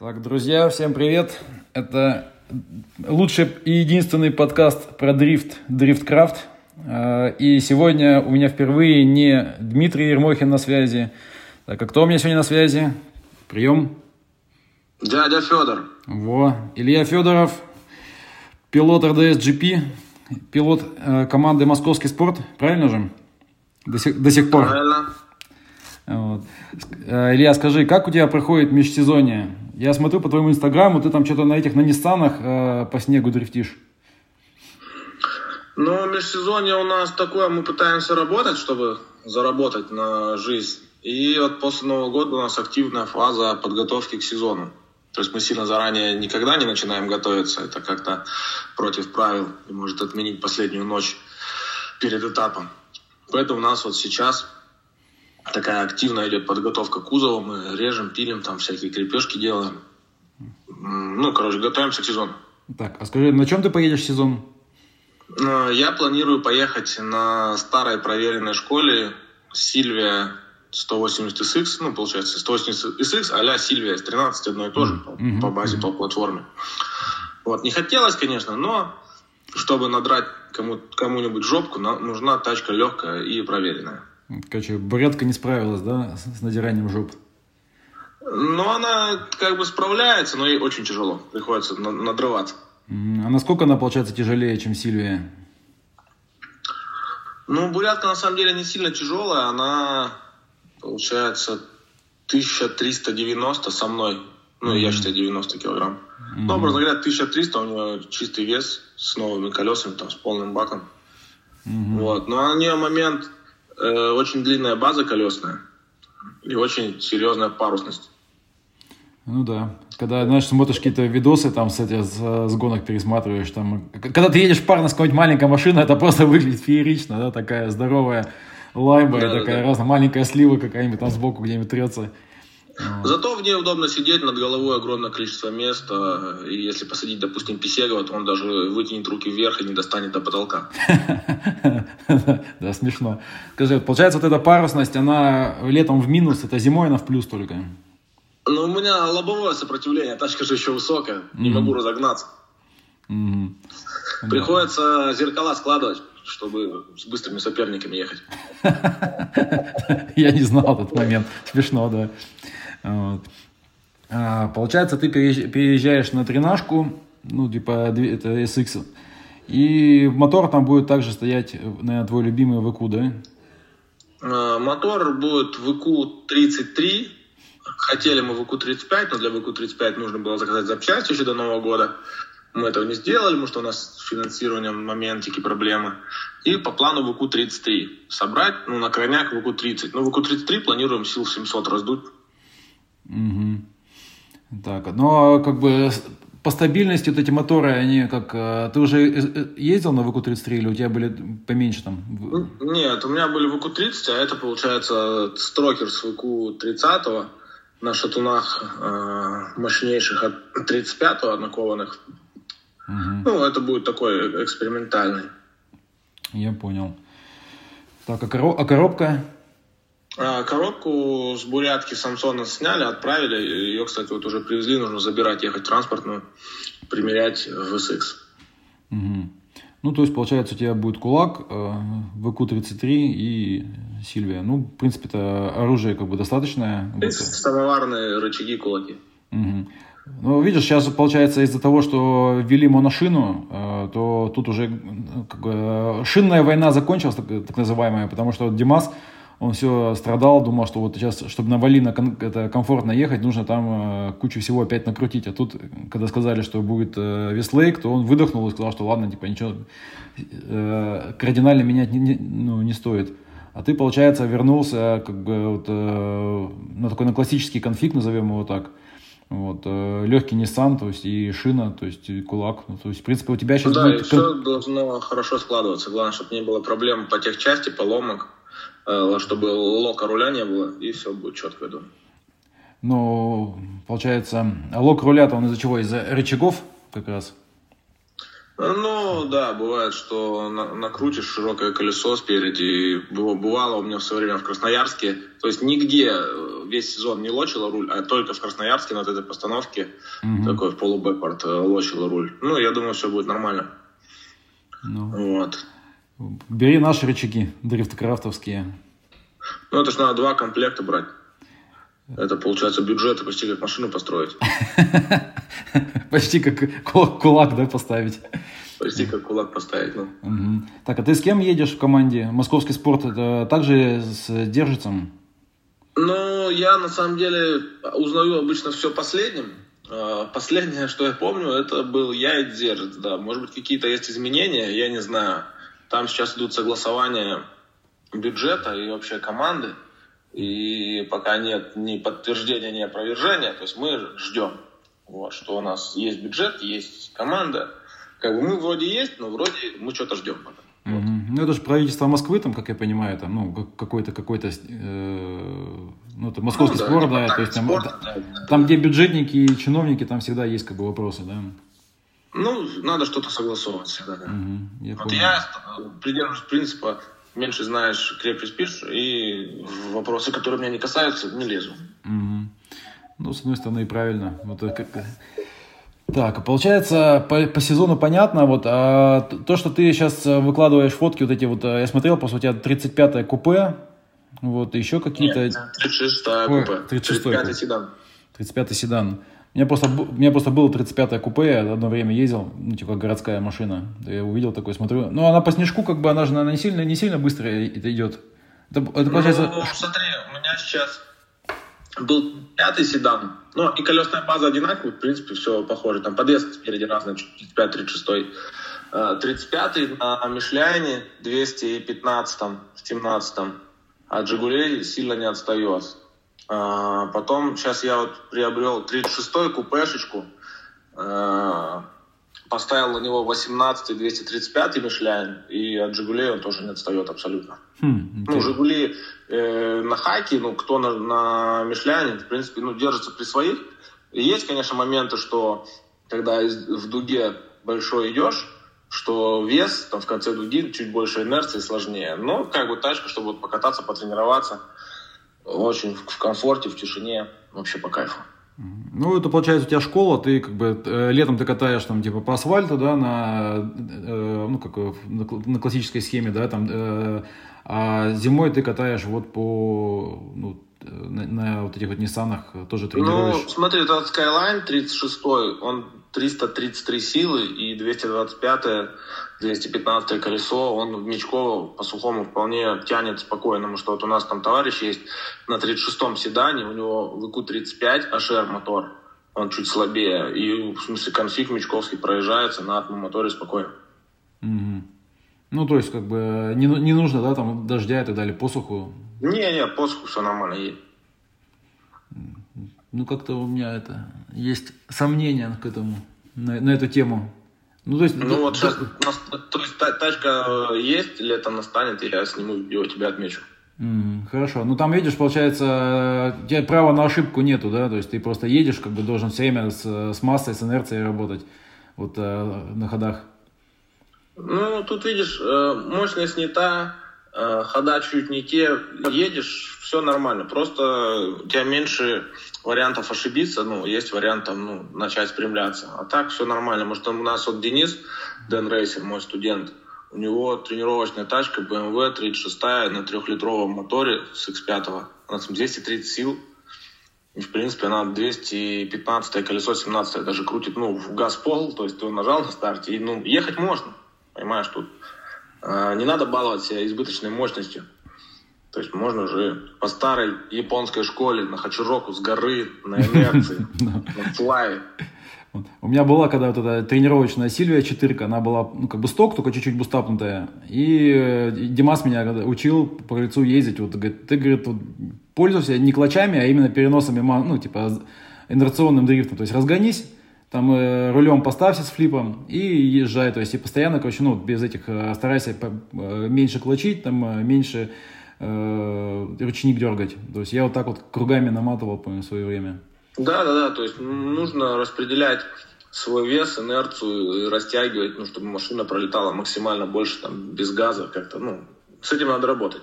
Так, друзья, всем привет. Это лучший и единственный подкаст про дрифт, дрифткрафт. Э, и сегодня у меня впервые не Дмитрий Ермохин на связи. Так, а кто у меня сегодня на связи? Прием. Дядя Федор. Во, Илья Федоров, пилот РДС GP, пилот э, команды Московский спорт, правильно же? До сих, до сих пор. Правильно. Вот. Э, Илья, скажи, как у тебя проходит межсезонье? Я смотрю по твоему инстаграму, ты там что-то на этих, на Ниссанах э, по снегу дрифтишь. Ну, межсезонье у нас такое, мы пытаемся работать, чтобы заработать на жизнь. И вот после Нового года у нас активная фаза подготовки к сезону. То есть мы сильно заранее никогда не начинаем готовиться. Это как-то против правил и может отменить последнюю ночь перед этапом. Поэтому у нас вот сейчас такая активная идет подготовка кузова. Мы режем, пилим, там всякие крепежки делаем. Ну, короче, готовимся к сезону. Так, а скажи, на чем ты поедешь в сезон? Э, Я планирую поехать на старой проверенной школе Сильвия 180 SX, ну, получается, 180 SX а-ля Сильвия с 13 одно и то же по, Мгм. по базе, по платформе. Вот, не хотелось, конечно, но чтобы надрать кому, кому-нибудь жопку, нам нужна тачка легкая и проверенная. Короче, бурятка не справилась, да, с, надиранием жоп? Но она как бы справляется, но ей очень тяжело. Приходится на- надрываться. А насколько она, получается, тяжелее, чем Сильвия? Ну, бурятка на самом деле не сильно тяжелая, она получается 1390 со мной. Ну, я считаю 90 килограмм. Ну, образно говоря, 1300 у нее чистый вес с новыми колесами, там, с полным баком. Вот. Но у нее момент э, очень длинная база колесная и очень серьезная парусность. Ну да. Когда, знаешь, смотришь какие-то видосы там с, эти, с, с гонок пересматриваешь, там, когда ты едешь парно с какой-нибудь маленькой машиной, это просто выглядит феерично, да, такая здоровая лайба, Да, да, такая да. разная, маленькая слива какая-нибудь там сбоку где-нибудь трется. Зато в ней удобно сидеть, над головой огромное количество места. И если посадить, допустим, Писегова, то он даже вытянет руки вверх и не достанет до потолка. Да, смешно. Скажи, получается, вот эта парусность, она летом в минус, это зимой она в плюс только. Ну, у меня лобовое сопротивление, тачка же еще высокая, не могу разогнаться. Приходится зеркала складывать, чтобы с быстрыми соперниками ехать. Я не знал этот момент. Смешно, да. Вот. А, получается, ты переезж- переезжаешь на тренажку, ну, типа, это SX, и мотор там будет также стоять, наверное, твой любимый ВК, да? Э, Мотор будет ВК-33. Хотели мы ВК-35, но для ВК-35 нужно было заказать запчасти еще до Нового года. Мы этого не сделали, потому что у нас с финансированием моментики проблемы. И по плану ВК-33 собрать, ну, на крайняк ВК-30. Ну, ВК-33 планируем сил 700 раздуть. Мгм. Так, но как бы по стабильности вот эти моторы, они как... э, Ты уже э, ездил на ВК-33 или у тебя были поменьше там? Нет, у меня были ВК-30, а это, получается, строкер с ВК-30 на шатунах э, мощнейших от 35-го накованных. Мгм. Ну, это будет такой экспериментальный. Я понял. Так, а, коро- а коробка? А коробку с бурятки Самсона сняли, отправили. Ее, кстати, вот уже привезли, нужно забирать, ехать транспортную, примерять в SX. Мгм. Ну, то есть, получается, у тебя будет кулак, э, ВК-33 и Сильвия. Ну, в принципе, это оружие как бы достаточное. Самоварные рычаги, кулаки. Мгм. Ну, видишь, сейчас, получается, из-за того, что ввели моношину, э, то тут уже как бы, э, шинная война закончилась, так, так называемая, потому что вот Димас, он все страдал, думал, что вот сейчас, чтобы на Валина кон- это комфортно ехать, нужно там э, кучу всего опять накрутить. А тут, когда сказали, что будет э, Вестлейк, то он выдохнул и сказал, что ладно, типа ничего э, кардинально менять не, не- ну, не стоит. А ты, получается, вернулся как бы вот, э, на такой на классический конфиг, назовем его так. Вот, э, легкий Nissan, то есть и шина, то есть и кулак. Ну, то есть, в принципе, у тебя сейчас да, и все должно хорошо складываться. Главное, чтобы не было проблем по техчасти, поломок, э, чтобы лока руля не было, и все будет четко, я думаю. Ну, получается, лок руля-то он из-за чего? Из-за рычагов как раз? Ну, да, бывает, что накрутишь широкое колесо спереди. Бывало у меня в свое время в Красноярске. То есть нигде э, весь сезон не лочила руль, а только в Красноярске на вот этой постановке угу. такой в полубэкпорт э, лочила руль. Ну, я думаю, все будет нормально. Ну, вот. Бери наши рычаги, дрифткрафтовские. Ну, это же надо два комплекта брать. Это, получается, бюджет почти как машину построить. Почти как кулак, да, поставить. Почти как кулак поставить, ну. Так, а ты с кем едешь в команде? Московский спорт, это также с Держицем? Ну, я на самом деле узнаю обычно все последним. А, последнее, что я помню, это был я и Держец, да. Может быть, какие-то есть изменения, я не знаю. Там сейчас идут согласования бюджета и вообще команды. И пока нет ни подтверждения, ни опровержения, то есть мы ждем, вот, что у нас есть бюджет, есть команда. Как бы мы вроде есть, но вроде мы что-то ждем пока. Вот. Ну, это же правительство Москвы, там, как я понимаю, там, ну, какой-то, какой-то, э, ну, это московский ну, спор, да, то есть там, спорта, да, да, там, где бюджетники и чиновники, там всегда есть, как бы, вопросы, да? Ну, надо что-то согласовывать всегда, да. Угу, я вот понял. я придерживаюсь принципа меньше знаешь, крепче спишь, и в вопросы, которые меня не касаются, не лезу. Угу. Ну, с одной стороны, правильно. Вот как... Так, получается, по, по сезону понятно, вот, а то, что ты сейчас выкладываешь фотки, вот эти вот, я смотрел, по сути, 35-е купе, вот, еще какие-то... 36-е купе, 35-й седан. 35-й седан. У меня просто, у меня просто было 35-е купе, я одно время ездил, ну, типа городская машина. Я увидел такой, смотрю. Ну, она по снежку, как бы, она же, наверное, не сильно, не сильно быстро это идет. Это, это получается... Ну, смотри, у меня сейчас был пятый седан. Ну, и колесная база одинаковая, в принципе, все похоже. Там подвеска спереди разная, 35-36. 35-й на Мишляне, 215 в 17 а Джигулей сильно не отстает. А, потом сейчас я вот приобрел 36-й купешечку, а, поставил на него 18 235 Мишляин, и от Жигулей он тоже не отстает абсолютно. Хм, ну, Жигули э, на хайке, ну, кто на, на Мишляне, в принципе, ну, держится при своих. И есть, конечно, моменты, что когда из, в дуге большой идешь, что вес там в конце дуги чуть больше инерции сложнее. Но как бы тачка, чтобы вот покататься, потренироваться – очень в комфорте, в тишине, вообще по кайфу. Ну, это получается у тебя школа, ты как бы э, летом ты катаешь там типа по асфальту, да, на, э, ну, как на, на классической схеме, да, там, э, а зимой ты катаешь вот по, ну, на, на вот этих вот Ниссанах тоже тренируешь. Ну, смотри, этот Skyline 36 он 333 силы и 225 215 колесо, он в Мечково по сухому вполне тянет спокойно, потому что вот у нас там товарищ есть на 36-м седане, у него ВК-35 HR мотор, он чуть слабее, и в смысле конфиг Мечковский проезжается на атомном моторе спокойно. Угу. Ну, то есть, как бы, не, не нужно, да, там, дождя и так далее, посуху? Не-не, посуху все нормально едет. Ну, как-то у меня это, есть сомнения к этому, на, на эту тему. Ну, то есть, ну, да, вот сейчас, да. то есть тачка есть, лето настанет, и я сниму видео, тебя отмечу. Mm, хорошо. Ну, там, видишь, получается, у тебя права на ошибку нету, да? То есть ты просто едешь, как бы должен все время с, с массой, с инерцией работать вот э, на ходах. Ну, тут, видишь, э, мощность не та, э, хода чуть не те, едешь, все нормально. Просто у тебя меньше вариантов ошибиться, ну, есть вариант там, ну, начать спрямляться. А так все нормально. Может, там у нас вот Денис, Дэн Рейсер, мой студент, у него тренировочная тачка BMW 36 на трехлитровом моторе с X5. Она там 230 сил. И, в принципе, она 215 колесо, 17 даже крутит, ну, в газ пол, то есть ты нажал на старте, и, ну, ехать можно. Понимаешь, тут а, не надо баловать себя избыточной мощностью. То есть можно же по старой японской школе на Хачуроку с горы, на инерции, на флае. У меня была когда вот эта тренировочная Сильвия 4, она была ну, как бы сток, только чуть-чуть бустапнутая. И э, Димас меня учил по лицу ездить. Вот, говорит, ты, говорит, вот, пользуйся не клочами, а именно переносами, ну, типа, инерционным дрифтом. То есть разгонись, там э, рулем поставься с флипом и езжай. То есть и постоянно, короче, ну, без этих, э, старайся э, меньше клочить, там, меньше э, ручник дергать. То есть я вот так вот кругами наматывал, помню, в свое время. Да, да, да, то есть нужно распределять свой вес, инерцию растягивать, ну, чтобы машина пролетала максимально больше, там, без газа, как-то, ну, с этим надо работать.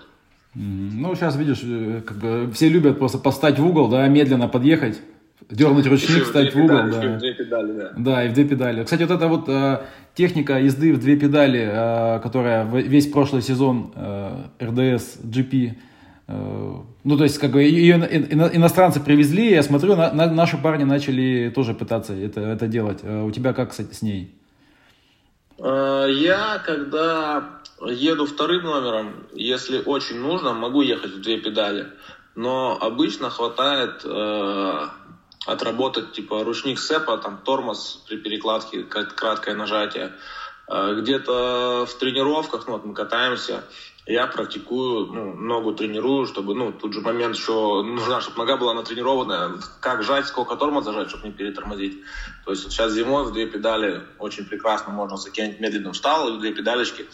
Ну, сейчас, видишь, э, как бы все любят просто поставить в угол, да, медленно подъехать, дернуть ручник, встать в угол, да. В две педали, да. Да, и в две педали. Кстати, вот эта вот э, техника езды в две педали, э, которая весь прошлый сезон э, РДС GP, э, ну, то есть, как бы, ее ино, иностранцы привезли, я смотрю, на, на, наши парни начали тоже пытаться это, это делать. Э, у тебя как, кстати, с ней? Э, я, когда еду вторым номером, если очень нужно, могу ехать в две педали. Но обычно хватает э, отработать типа ручник сепа, там тормоз при перекладке, краткое нажатие. Э, где-то в тренировках, ну вот мы катаемся, я практикую, ну, ногу тренирую, чтобы, ну, тут же момент еще нужна, чтобы нога была натренированная, как жать, сколько тормоза зажать, чтобы не перетормозить. То есть сейчас зимой в две педали очень прекрасно можно закинуть медленно встал и в две педалечки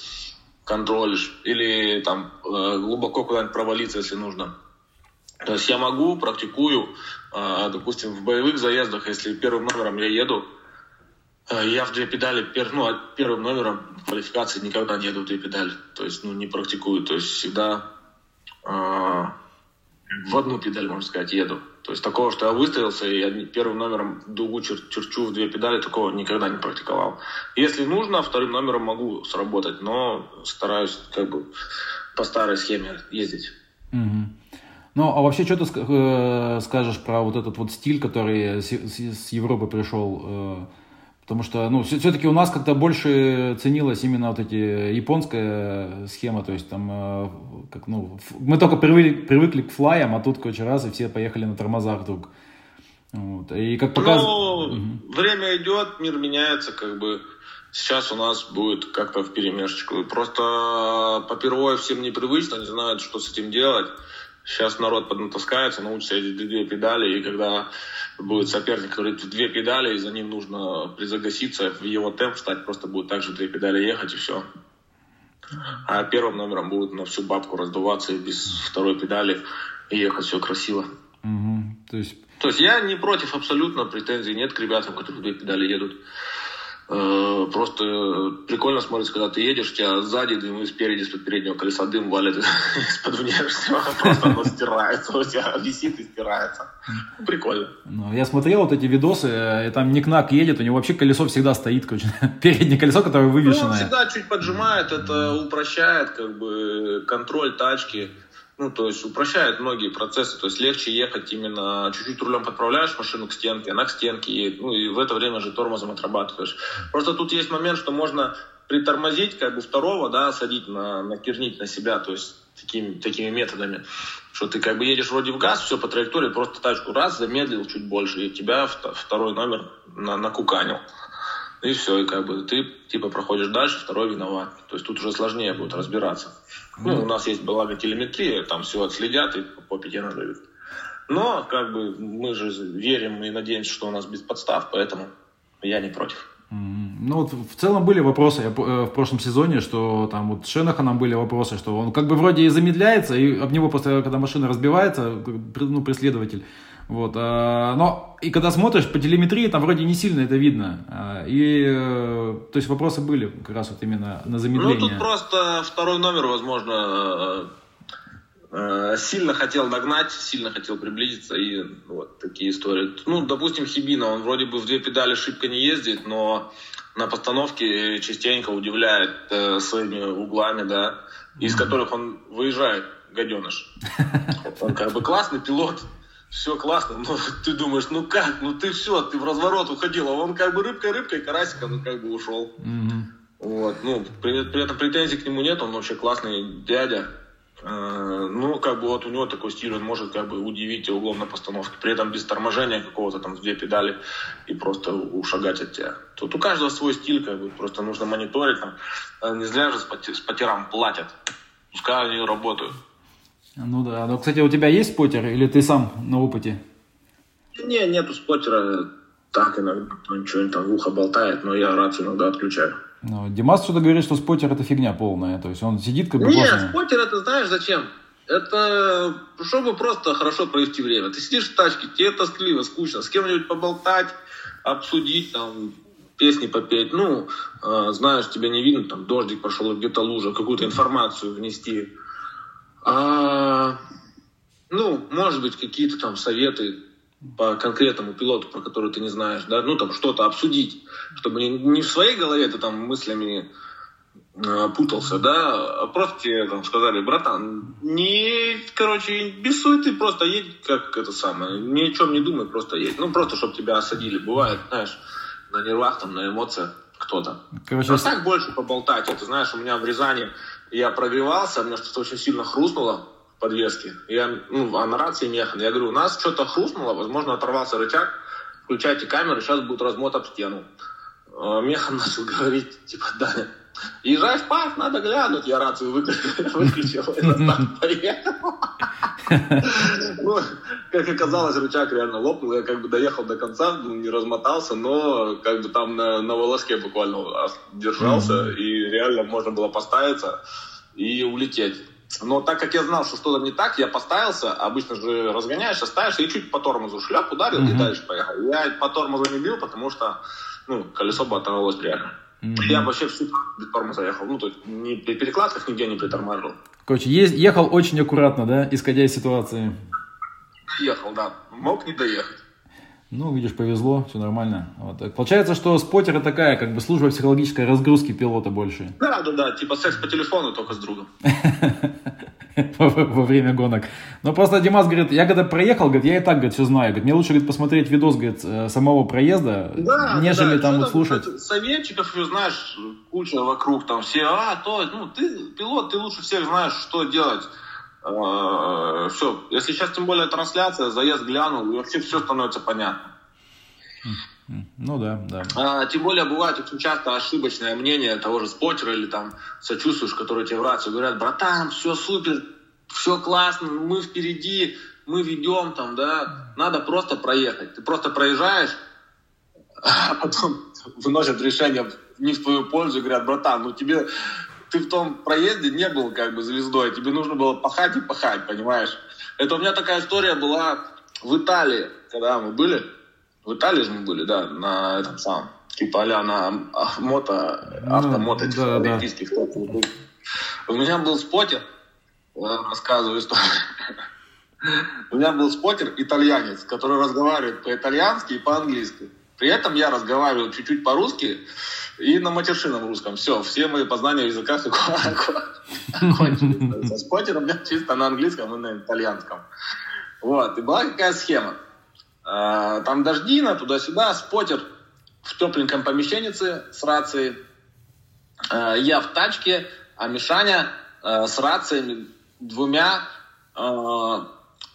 контролишь, или там э, глубоко куда-нибудь провалиться, если нужно. То есть я могу, практикую, э, допустим, в боевых заездах, если первым номером я еду, э, я в две педали, ну, первым номером квалификации никогда не еду в две педали. То есть, ну, не практикую. То есть всегда в одну педаль, можно сказать, еду. То есть такого, что я выставился и первым номером дугу чер черчу в две педали, такого никогда не практиковал. Если нужно, вторым номером могу сработать, но стараюсь как бы по старой схеме ездить. Угу. Ну, а вообще, что ты э, скажешь про вот этот вот стиль, который с Европы пришел? Э, Потому что, ну, все-таки у нас как-то больше ценилась именно вот эти японская схема, то есть там, э, как, ну, мы только привыкли, привыкли к флаям, а тут, короче, раз, и все поехали на тормозах вдруг. Вот. И как показывает... Ну, угу. время идет, мир меняется, как бы, сейчас у нас будет как-то в перемешечку. Просто по первой всем непривычно, не знают, что с этим делать. Сейчас народ поднатаскается, научится ездить две педали, и когда будет соперник, который две педали, и за ним нужно призагаситься, в его темп встать, просто будет также две педали ехать, и все. А первым номером будет на всю бабку раздуваться и без второй педали и ехать все красиво. Угу. То есть... То есть я не против абсолютно, претензий нет к ребятам, которые две педали едут. Э, просто прикольно смотрится, когда ты едешь, у тебя сзади дым и спереди, из-под переднего колеса дым валит из-под внешнего. Просто оно стирается, у тебя висит и стирается. Прикольно. Ну, я смотрел вот эти видосы, и там Никнак едет, у него вообще колесо всегда стоит, короче, переднее колесо, которое вывешенное. Ну, он всегда чуть поджимает, это упрощает как бы контроль тачки. Ну, то есть упрощает многие процессы, то есть легче ехать именно чуть-чуть рулем подправляешь машину к стенке, она к стенке едет, ну и в это время же тормозом отрабатываешь. Просто тут есть момент, что можно притормозить как бы второго, да, садить на, накернить на себя, то есть такими, такими методами, что ты как бы едешь вроде в газ, все по траектории, просто тачку раз замедлил чуть больше, и тебя второй номер на, накуканил. И все, и как бы ты типа проходишь дальше, второй виноват. То есть тут уже сложнее будет разбираться. Ну, у нас есть благо телеметрия, там все отследят и по пяти надавят. Но как бы мы же верим и надеемся, что у нас без подстав, поэтому я не против. Ну вот в целом были вопросы я, э, в прошлом сезоне, что там вот Шенаханом были вопросы, что он как бы вроде и замедляется, и об него просто, когда машина разбивается, ну, преследователь, вот, а, но и когда смотришь по телеметрии, там вроде не сильно это видно. А, и, э, то есть вопросы были как раз вот именно на замедление. Ну, тут просто второй номер, возможно, э, сильно хотел догнать, сильно хотел приблизиться, и вот такие истории. Ну, допустим, Хибина, он вроде бы в две педали шибко не ездит, но на постановке частенько удивляет э, своими углами, да, из которых он выезжает, гаденыш. Он как бы классный пилот, все классно, но ты думаешь, ну как, ну ты все, ты в разворот уходил, а он как бы рыбкой-рыбкой, карасиком, ну как бы ушел. Mm-hmm. Вот, ну, при, при этом претензий к нему нет, он вообще классный дядя. Э, ну, как бы вот у него такой стиль, он может как бы удивить углом на постановке, при этом без торможения какого-то там две педали и просто ушагать от тебя. Тут у каждого свой стиль, как бы, просто нужно мониторить, там, э, не зря же с, потерям платят, пускай они работают. Ну да. Ну, кстати, у тебя есть споттер или ты сам на опыте? Не, нету споттера. Так иногда он что-нибудь там в ухо болтает, но я рацию иногда отключаю. Ну, Димас что-то говорит, что споттер это фигня полная. То есть он сидит как бы... Нет, просто... споттер это знаешь зачем? Это чтобы просто хорошо провести время. Ты сидишь в тачке, тебе тоскливо, скучно, с кем-нибудь поболтать, обсудить, там, песни попеть. Ну, э, знаешь, тебя не видно, там, дождик пошел, где-то лужа, какую-то информацию внести. А, ну, может быть, какие-то там советы по конкретному пилоту, про который ты не знаешь, да, ну, там, что-то обсудить, чтобы не, не в своей голове ты там мыслями э, путался, да, а просто тебе там сказали, братан, не, короче, без суеты, просто едь, как это самое, ни о чем не думай, просто едь. Ну, просто, чтобы тебя осадили. Бывает, знаешь, на нервах, там, на эмоциях кто-то. Короче, а так больше поболтать. Это, знаешь, у меня в Рязани я прогревался, у меня что-то очень сильно хрустнуло в подвеске. Я, ну, а на рации механ. Я говорю, у нас что-то хрустнуло, возможно, оторвался рычаг, включайте камеру, сейчас будет размот об стену. А, механ начал говорить, типа, Даня, езжай в парк, надо глянуть. Я рацию выключил, и поехал. Ну, как оказалось, рычаг реально лопнул. Я как бы доехал до конца, ну, не размотался, но как бы там на, на волоске буквально держался, и реально можно было поставиться и улететь. Но так как я знал, что что-то не так, я поставился, обычно же разгоняешься, ставишься и чуть по тормозу шляп ударил mm-hmm. и дальше поехал. Я по тормозу не бил, потому что ну, колесо бы оторвалось реально. Mm-hmm. Я вообще всю без тормоза ехал. Ну, то есть ни при перекладках нигде не притормаживал. Короче, ехал очень аккуратно, да, исходя из ситуации. Ехал, да. Мог не доехать. Ну, видишь, повезло, все нормально. Вот. Получается, что споттер такая, как бы служба психологической разгрузки пилота больше. Да, да, да, типа секс по телефону, только с другом. во время гонок. Но просто Димас говорит, я когда проехал, говорит, я и так, говорит, все знаю. Говорит, мне лучше, говорит, посмотреть видос, говорит, э, самого проезда, да, нежели да, там вот слушать. Советчиков, знаешь, куча вокруг, там все, а, то, ну, ты пилот, ты лучше всех знаешь, что делать. А, все, если сейчас тем более трансляция, заезд глянул, и вообще все становится понятно. Ну да, да. А, тем более бывает очень часто ошибочное мнение того же спотера или там сочувствуешь, которые тебе в рацию говорят, братан, все супер, все классно, мы впереди, мы ведем там, да, надо просто проехать. Ты просто проезжаешь, а потом выносят решение не в твою пользу и говорят, братан, ну тебе ты в том проезде не был как бы звездой, тебе нужно было пахать и пахать, понимаешь? Это у меня такая история была в Италии, когда мы были. В Италии же мы были, да, на этом самом, типа а на мото, ну, автомото, да, да. олимпийских. У меня был спотер, рассказываю историю. У меня был спотер итальянец, который разговаривает по-итальянски и по-английски. При этом я разговаривал чуть-чуть по-русски, и на матершинном русском. Все, все мои познания в языках кончились. Со спотером я чисто на английском и на итальянском. Вот, и была какая схема. А, там дождина, туда-сюда, спотер в тепленьком помещеннице с рацией. А, я в тачке, а Мишаня а, с рациями двумя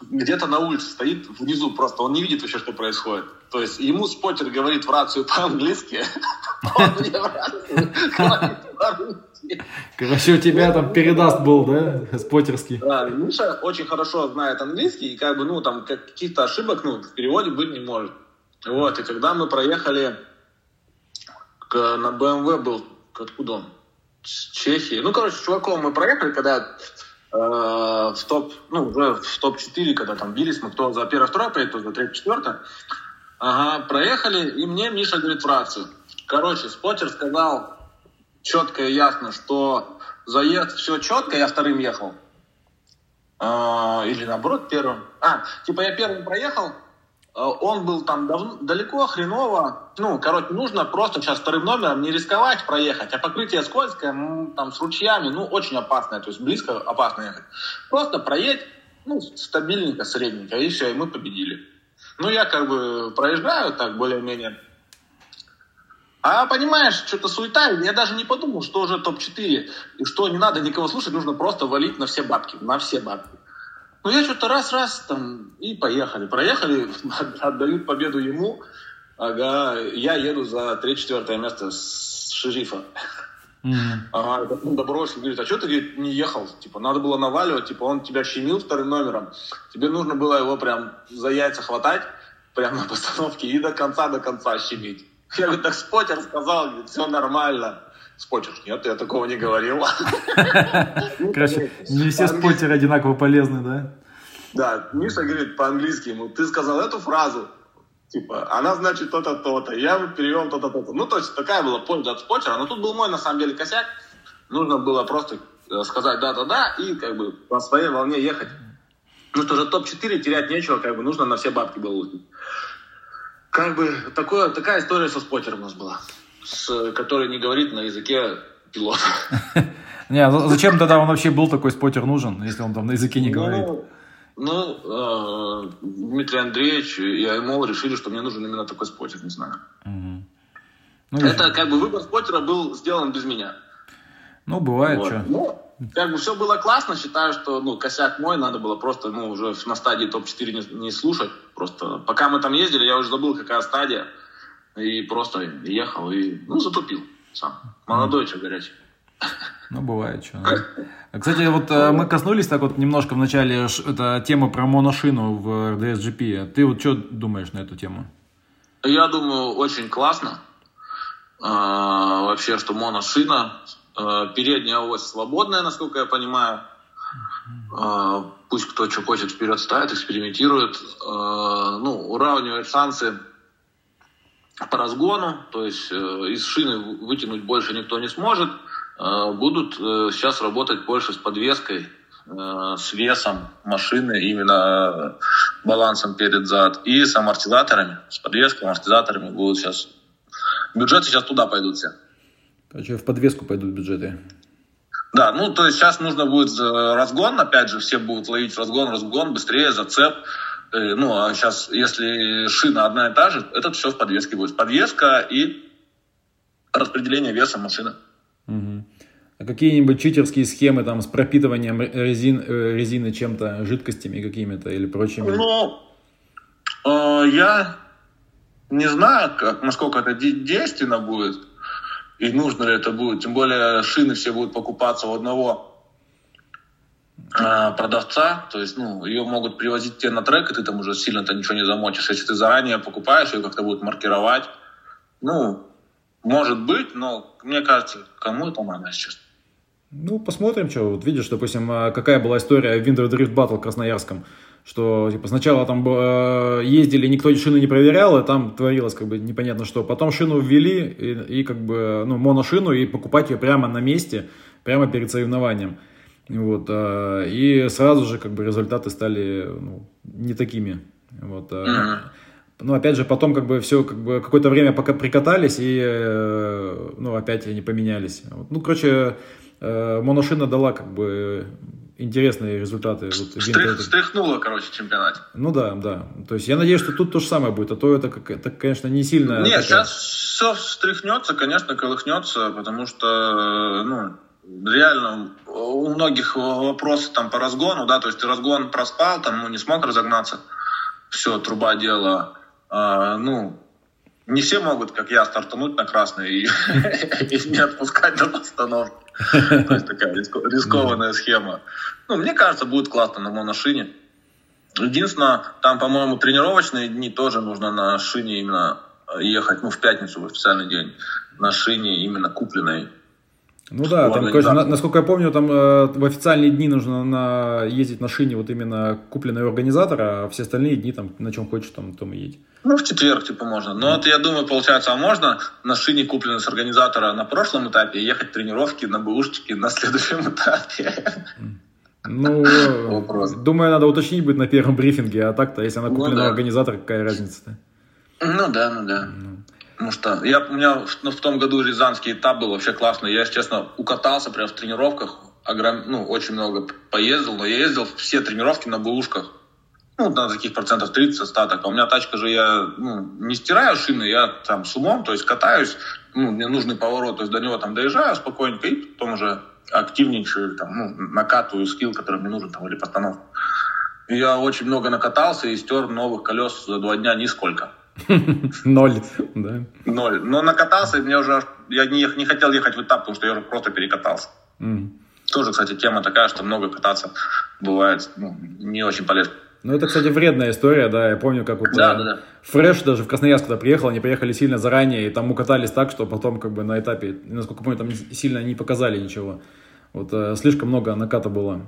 где-то на улице стоит внизу просто, он не видит вообще, что происходит. То есть ему спотер говорит в рацию по-английски, он мне в рацию говорит по-русски. Короче, у тебя там передаст был, да, спотерский? Да, Миша очень хорошо знает английский, и как бы, ну, там, каких-то ошибок, ну, в переводе быть не может. Вот, и когда мы проехали к, на BMW был, откуда он? С Чехии. Ну, короче, чуваком мы проехали, когда в топ, ну, уже в топ-4, когда там бились мы, кто за первое, второе поедет, кто за третье, четвертое. Ага, проехали, и мне Миша говорит в рацию. Короче, спотер сказал четко и ясно, что заезд все четко, я вторым ехал. А, или наоборот, первым. А, типа я первым проехал, он был там дав- далеко, хреново. Ну, короче, нужно просто сейчас вторым номером не рисковать проехать, а покрытие скользкое, там, с ручьями, ну, очень опасное, то есть близко опасно ехать. Просто проедь, ну, стабильненько, средненько, и все, и мы победили. Ну, я как бы проезжаю так более-менее. А понимаешь, что-то суета, я даже не подумал, что уже топ-4, и что не надо никого слушать, нужно просто валить на все бабки, на все бабки. Ну, я что-то раз-раз там, и поехали. Проехали, отдают победу ему, ага, я еду за 3-4 место с шерифа. Mm-hmm. Ага, добросил, говорит, а что ты говорит, не ехал? Типа, надо было наваливать, типа, он тебя щемил вторым номером. Тебе нужно было его прям за яйца хватать, прямо на постановке, и до конца, до конца щемить. Я говорю, так спотер сказал, говорит, все нормально. Спотер, нет, я такого не говорил. Короче, не все спотеры одинаково полезны, да? Да, Миша говорит по-английски ему, ты сказал эту фразу, типа, она значит то-то, то-то, я перевел то-то, то-то. Ну, то есть такая была польза от спотера, но тут был мой, на самом деле, косяк. Нужно было просто э, сказать да-да-да и как бы по своей волне ехать. Ну что же, топ-4 терять нечего, как бы нужно на все бабки было. Как бы такое, такая история со спотером у нас была, с, который не говорит на языке пилота. Не, зачем тогда он вообще был такой спотер нужен, если он там на языке не говорит? Ну, э, Дмитрий Андреевич и Аймол решили, что мне нужен именно такой спотер, не знаю. Ну, Это как бы выбор спотера был сделан без меня. Ну, бывает, вот. что. Ну, как бы все было классно, считаю, что ну, косяк мой, надо было просто ну, уже на стадии топ-4 не, не слушать. Просто пока мы там ездили, я уже забыл, какая стадия. И просто ехал и ну, затупил сам. Молодой, что горячий. Ну, бывает, что. А, кстати, вот э, мы коснулись так вот немножко в начале это тема про моношину в RDS GP. Ты вот что думаешь на эту тему? Я думаю, очень классно. А, вообще, что моношина Э, передняя ось свободная, насколько я понимаю. Э, пусть кто что хочет вперед ставит, экспериментирует. Э, ну, уравнивает шансы по разгону, то есть из шины вытянуть больше никто не сможет. Будут сейчас работать больше с подвеской, с весом машины, именно балансом перед зад, и с амортизаторами, с подвеской, амортизаторами будут сейчас... Бюджеты сейчас туда пойдут все. Короче, в подвеску пойдут бюджеты. Да, ну то есть сейчас нужно будет э, разгон, опять же, все будут ловить разгон, разгон, быстрее, зацеп. Э, ну, а сейчас, если шина одна и та же, это все в подвеске будет. Подвеска и распределение веса машины. Угу. А какие-нибудь читерские схемы там с пропитыванием резин, э, резины чем-то, жидкостями какими-то или прочими? Ну, э, я не знаю, как, насколько это действенно будет и нужно ли это будет. Тем более шины все будут покупаться у одного продавца, то есть, ну, ее могут привозить тебе на трек, и ты там уже сильно-то ничего не замочишь. Если ты заранее покупаешь, ее как-то будут маркировать, ну, может быть, но мне кажется, кому это надо сейчас? Ну, посмотрим, что. Вот видишь, допустим, а, какая была история Winter Drift Battle Красноярском что типа сначала там э, ездили, никто шины не проверял, и там творилось как бы непонятно что. Потом шину ввели, и, и как бы, ну, моношину, и покупать ее прямо на месте, прямо перед соревнованием. Вот, э, и сразу же как бы результаты стали ну, не такими. Вот, э, Ну, опять же, потом как бы все как бы какое-то время пока прикатались, и э, ну, опять они поменялись. Вот. Ну, короче, э, моношина дала как бы интересные результаты. Вот, Штрих, стряхнуло, короче, чемпионат. Ну да, да. То есть я надеюсь, что тут то же самое будет, а то это, это конечно, не сильно... Нет, такая... сейчас все встряхнется, конечно, колыхнется, потому что, ну, реально у многих вопросы там по разгону, да, то есть разгон проспал, там, ну, не смог разогнаться, все, труба дело, а, ну, не все могут, как я, стартануть на красный и, не отпускать до остановки. То есть такая рискованная схема. Ну, мне кажется, будет классно на моношине. Единственное, там, по-моему, тренировочные дни тоже нужно на шине именно ехать, ну, в пятницу, в официальный день, на шине именно купленной. Ну да, там, конечно, на, насколько я помню, там э, в официальные дни нужно на, ездить на шине вот именно купленной у организатора, а все остальные дни там на чем хочешь, там, там и едь. Ну, в четверг, типа, можно. Но вот я думаю, получается, а можно на шине, купленной с организатора на прошлом этапе, ехать тренировки на бэушечке на следующем этапе? Ну, Вопрос. думаю, надо уточнить будет на первом брифинге, а так-то, если она куплена ну, да. организатор, какая разница-то? Ну да, ну да. Ну. Потому что я, у меня в, в том году рязанский этап был вообще классный. Я, честно, укатался прямо в тренировках. Огром... Ну, очень много поездил, но я ездил все тренировки на бэушках. Ну, на таких процентов 30 остаток. А у меня тачка же, я ну, не стираю шины, я там с умом, то есть катаюсь, ну, мне нужный поворот, то есть до него там доезжаю спокойненько и потом уже активничаю, там, ну, накатываю скилл, который мне нужен, там, или постановку. Я очень много накатался и стер новых колес за два дня нисколько. Ноль, да. Ноль. Но накатался, и мне уже, я не, не хотел ехать в этап, потому что я уже просто перекатался. Mm. Тоже, кстати, тема такая, что много кататься бывает ну, не очень полезно. Ну, это, кстати, вредная история, да, я помню, как вот да, да, да. Фреш даже в Красноярск, когда приехал, они приехали сильно заранее, и там укатались так, что потом, как бы, на этапе, насколько помню, там сильно не показали ничего. Вот э, слишком много наката было.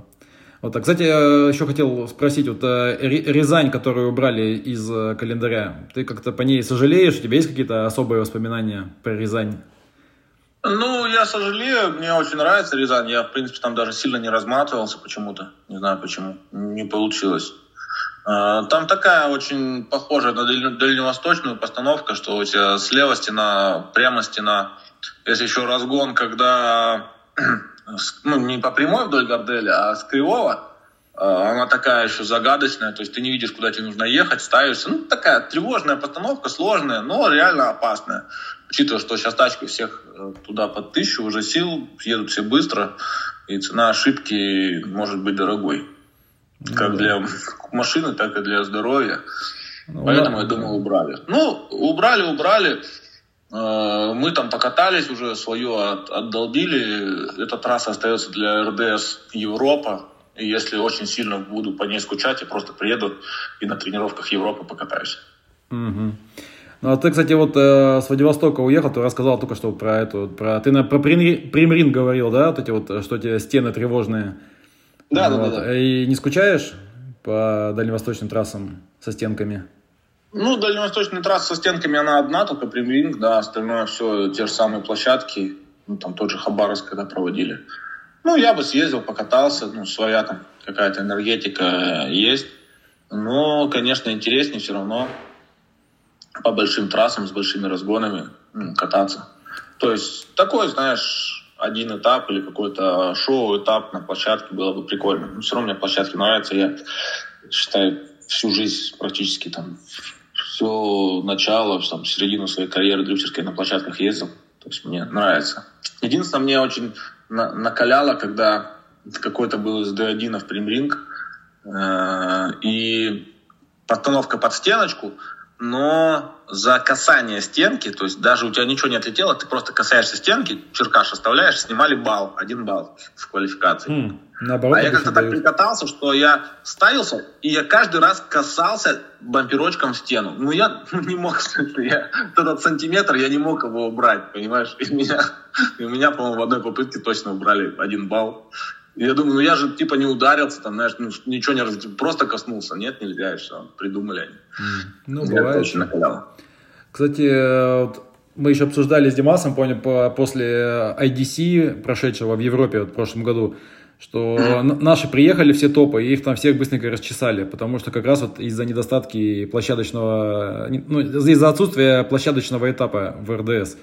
Вот, а, кстати, я еще хотел спросить, вот э, Рязань, которую убрали из э, календаря, ты как-то по ней сожалеешь? У тебя есть какие-то особые воспоминания про Рязань? Ну, я сожалею, мне очень нравится Рязань. Я, в принципе, там даже сильно не разматывался почему-то. Не знаю почему. Не получилось. Там такая очень похожая на дальневосточную постановка, что у тебя слева стена, прямо стена. Если еще разгон, когда ну, не по прямой вдоль Горделя, а с кривого, а, она такая еще загадочная, то есть ты не видишь, куда тебе нужно ехать, ставишься. Ну, такая тревожная постановка, сложная, но реально опасная. Учитывая, что сейчас тачки всех э, туда под тысячу уже сил, едут все быстро, и цена ошибки может быть дорогой. Ну, как да. для машины, так и для здоровья. Ну, Поэтому, да. я думаю, убрали. Ну, убрали, убрали. Э, мы там покатались уже, свое отдолбили. Эта трасса остается для РДС Европа. И если очень сильно буду по ней скучать, я просто приеду и на тренировках Европы покатаюсь. Угу. Ну, а ты, кстати, вот э, с Владивостока уехал, ты рассказал только что про эту, про, ты на, про Примрин говорил, да, вот эти вот, что эти стены тревожные. Да, вот. да, да, да. И не скучаешь по дальневосточным трассам со стенками? Ну, дальневосточная трасса со стенками, она одна, только Примринг, да, остальное все те же самые площадки, ну, там тот же Хабаровск, когда проводили. Ну, я бы съездил, покатался, ну, своя там какая-то энергетика есть. Но, конечно, интереснее все равно по большим трассам с большими разгонами ну, кататься. То есть такой, знаешь, один этап или какой-то шоу-этап на площадке было бы прикольно. Но все равно мне площадки нравятся. Я считаю, всю жизнь практически там все начало, там, середину своей карьеры дрифтерской на площадках ездил. То есть мне нравится. Единственное, мне очень на, накаляло, когда какой-то был из D1 в примринг, э, и постановка под стеночку, но за касание стенки, то есть даже у тебя ничего не отлетело, ты просто касаешься стенки, черкаш оставляешь, снимали балл, один балл в квалификации. Mm, наоборот, а я как-то так прикатался, что я ставился, и я каждый раз касался бамперочком в стену. Ну, я не мог, я, этот сантиметр, я не мог его убрать, понимаешь? И меня, и меня по-моему, в одной попытке точно убрали один балл. Я думаю, ну я же типа не ударился, там, знаешь, ну, ничего не раз, просто коснулся. Нет, нельзя, и все, придумали они. Ну, я бывает. очень накалял. Кстати, вот мы еще обсуждали с Димасом, понял, после IDC, прошедшего в Европе вот, в прошлом году, что mm-hmm. наши приехали все топы, и их там всех быстренько расчесали, потому что как раз вот из-за недостатки площадочного, ну, из-за отсутствия площадочного этапа в РДС.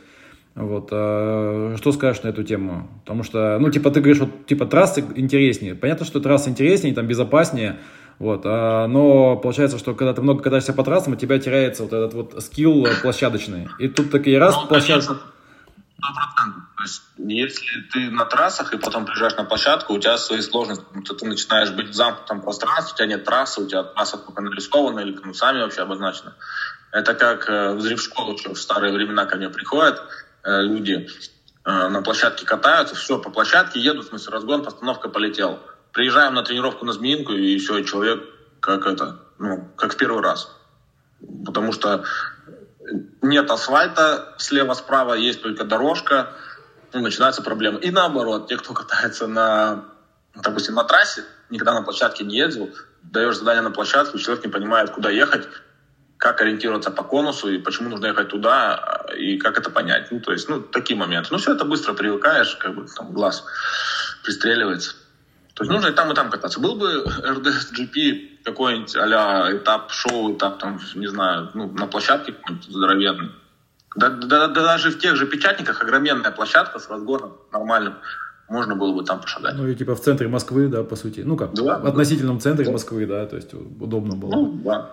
Вот, а что скажешь на эту тему? Потому что, ну, типа, ты говоришь, вот, типа, трассы интереснее. Понятно, что трассы интереснее, там, безопаснее, вот, а, но получается, что когда ты много катаешься по трассам, у тебя теряется вот этот вот скилл площадочный. И тут такие раз ну, площадка... То есть, если ты на трассах и потом приезжаешь на площадку, у тебя свои сложности. Потому что ты начинаешь быть в замкнутом пространстве, у тебя нет трассы, у тебя трасса только нарисована или конусами вообще обозначена. Это как э, взрыв школы, что в старые времена ко мне приходят, люди э, на площадке катаются, все, по площадке едут, в смысле, разгон, постановка полетел. Приезжаем на тренировку на Змеинку, и все, человек как это, ну, как в первый раз. Потому что нет асфальта слева-справа, есть только дорожка, ну, начинаются проблемы. И наоборот, те, кто катается на, допустим, на трассе, никогда на площадке не ездил, даешь задание на площадке, человек не понимает, куда ехать, как ориентироваться по конусу и почему нужно ехать туда, и как это понять. Ну, то есть, ну, такие моменты. Ну, все это быстро привыкаешь, как бы там глаз пристреливается. То есть нужно и там, и там кататься. Был бы RDS GP какой-нибудь а этап шоу, этап там, не знаю, ну, на площадке какой-нибудь здоровенный. Да, да, да, даже в тех же печатниках огроменная площадка с разгоном нормальным. Можно было бы там пошагать. Ну и типа в центре Москвы, да, по сути. Ну как, да, в относительном да. центре да. Москвы, да, то есть удобно было. Ну, да.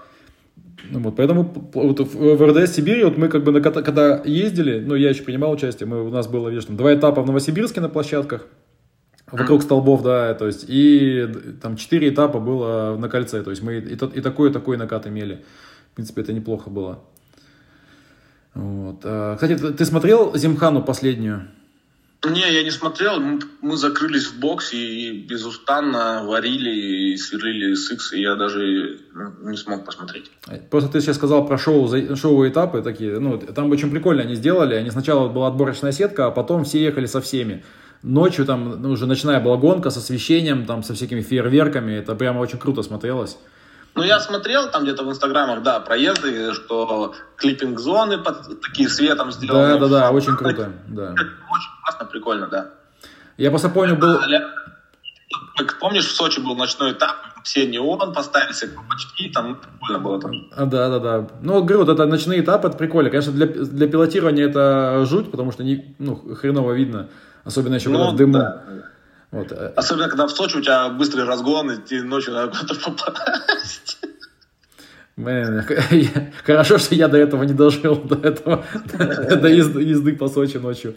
Ну, вот, поэтому вот, в РДС Сибири, вот мы как бы, когда ездили, ну, я еще принимал участие, мы, у нас было, видишь, там, два этапа в Новосибирске на площадках, вокруг столбов, да, то есть, и там четыре этапа было на кольце, то есть, мы и, и такой, и такой накат имели. В принципе, это неплохо было. Вот. А, кстати, ты смотрел Зимхану последнюю? Не, я не смотрел. Мы, закрылись в боксе и безустанно варили и сверлили сыкс, и я даже ну, не смог посмотреть. Просто ты сейчас сказал про шоу, шоу этапы такие. Ну, там очень прикольно они сделали. Они сначала была отборочная сетка, а потом все ехали со всеми. Ночью там ну, уже ночная была гонка с освещением, там со всякими фейерверками. Это прямо очень круто смотрелось. Ну, я смотрел там где-то в инстаграмах, да, проезды, что клиппинг-зоны под такие светом сделаны. Да, да, да, очень круто, да. Очень классно, прикольно, да. Я просто помню, был... Помнишь, в Сочи был ночной этап, все неон поставили, все колпачки, там прикольно было там. А, да, да, да. Ну, говорю, вот это ночные этапы, это прикольно. Конечно, для, для пилотирования это жуть, потому что не, ну, хреново видно, особенно еще ну, когда в дыму. Да. Вот. Э, Особенно, когда в Сочи у тебя быстрый разгон, и ты ночью надо куда-то попасть. Хорошо, что я до этого не дожил, до этого, до езды, езды по Сочи ночью.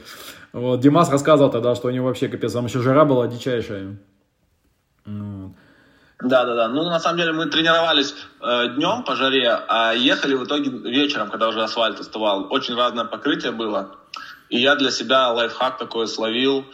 Вот, Димас рассказывал тогда, что у него вообще капец, там еще жара была дичайшая. Да, да, да. Ну, на самом деле, мы тренировались э, днем по жаре, а ехали в итоге вечером, когда уже асфальт оставал. Очень разное покрытие было. И я для себя лайфхак такой словил.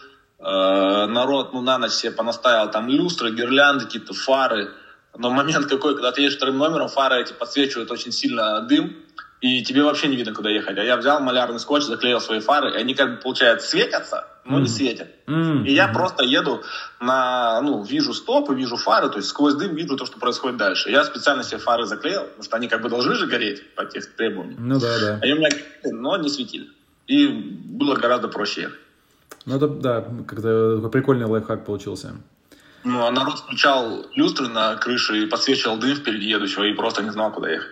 Э, народ, ну, на ночь себе понаставил там люстры, гирлянды, какие-то фары. Но момент какой, когда ты едешь вторым номером, фары эти подсвечивают очень сильно дым, и тебе вообще не видно, куда ехать. А я взял малярный скотч, заклеил свои фары, и они, как бы, получается, светятся, но mm. не светят. Mm. И я просто еду на, ну, вижу стопы, вижу фары, то есть сквозь дым вижу то, что происходит дальше. Я специально себе фары заклеил, потому что они как бы должны же гореть по тех требованиям. Ну да, да. Они у меня, но не светили. И было гораздо проще ехать. Ну это, да, как-то такой прикольный лайфхак получился. Ну, а народ включал люстры на крыше и подсвечивал дым впереди едущего и просто не знал, куда ехать.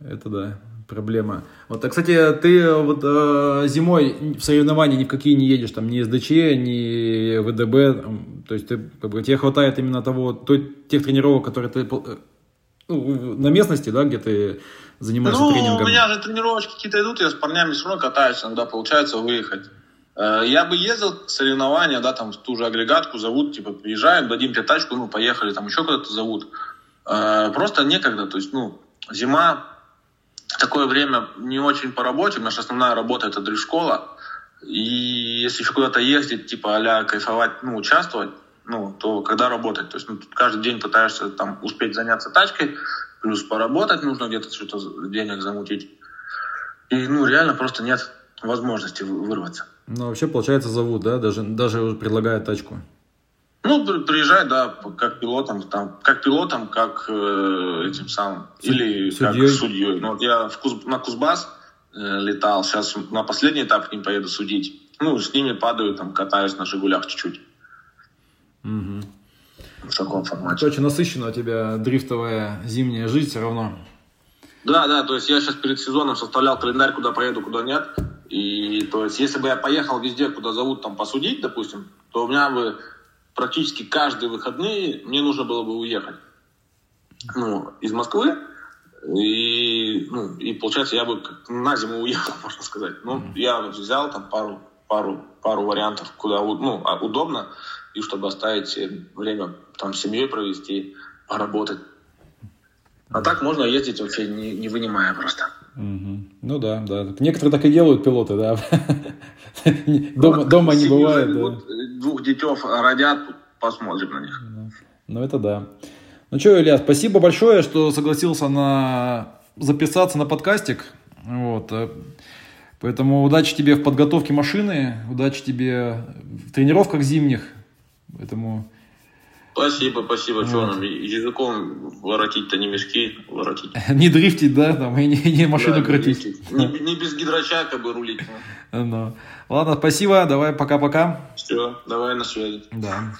Это да, проблема. Вот, а, кстати, ты вот э, зимой в соревнования ни в какие не едешь, там, ни СДЧ, ни ВДБ, то есть ты, как бы, тебе хватает именно того, той, тех тренировок, которые ты ну, на местности, да, где ты занимаешься ну, тренингом? у меня же тренировочки какие-то идут, я с парнями все равно катаюсь, иногда получается выехать. Э, я бы ездил в соревнования, да, там в ту же агрегатку зовут, типа, приезжаем, дадим тебе тачку, ну, поехали, там еще куда-то зовут. Э, просто некогда, то есть, ну, зима, такое время не очень по работе, наша основная работа это дрифт-школа, и если еще куда-то ездить, типа, а кайфовать, ну, участвовать, ну, то когда работать? То есть, ну, каждый день пытаешься там успеть заняться тачкой, плюс поработать нужно где-то что-то денег замутить. И, ну, реально просто нет возможности вырваться. Ну, вообще, получается, зовут, да? Даже, даже предлагают тачку. Ну, приезжай, да, как пилотом, там, как пилотом, как э, этим самым, Суд... или судьей. как судьей. Ну, вот я в Куз... на Кузбасс э, летал, сейчас на последний этап к ним поеду судить. Ну, с ними падаю, там, катаюсь на «Жигулях» чуть-чуть. Угу. В таком формате. Очень насыщена у тебя дрифтовая зимняя жизнь все равно. Да, да, то есть я сейчас перед сезоном составлял календарь, куда поеду, куда нет. И то есть, если бы я поехал везде, куда зовут там посудить, допустим, то у меня бы практически каждые выходные мне нужно было бы уехать ну, из Москвы. И, ну, и получается, я бы на зиму уехал, можно сказать. Ну, mm-hmm. я взял там пару, пару, пару вариантов, куда ну, а, удобно, и чтобы оставить время там с семьей провести, поработать. А так можно ездить вообще не, не вынимая просто. Угу. Ну да, да. Некоторые так и делают пилоты, да. дома, дома не бывает. Да. Двух детев родят, посмотрим на них. Ну это да. Ну что, Илья, спасибо большое, что согласился на записаться на подкастик. Вот. Э, поэтому удачи тебе в подготовке машины, удачи тебе в тренировках зимних. Поэтому Спасибо, спасибо. Вот. Что нам языком воротить-то не мешки воротить. не дрифтить, да, там, и не, не машину да, крутить. Не, не без гидрочака бы рулить. Ну. Ладно, спасибо, давай пока-пока. Все, давай на связи. Да.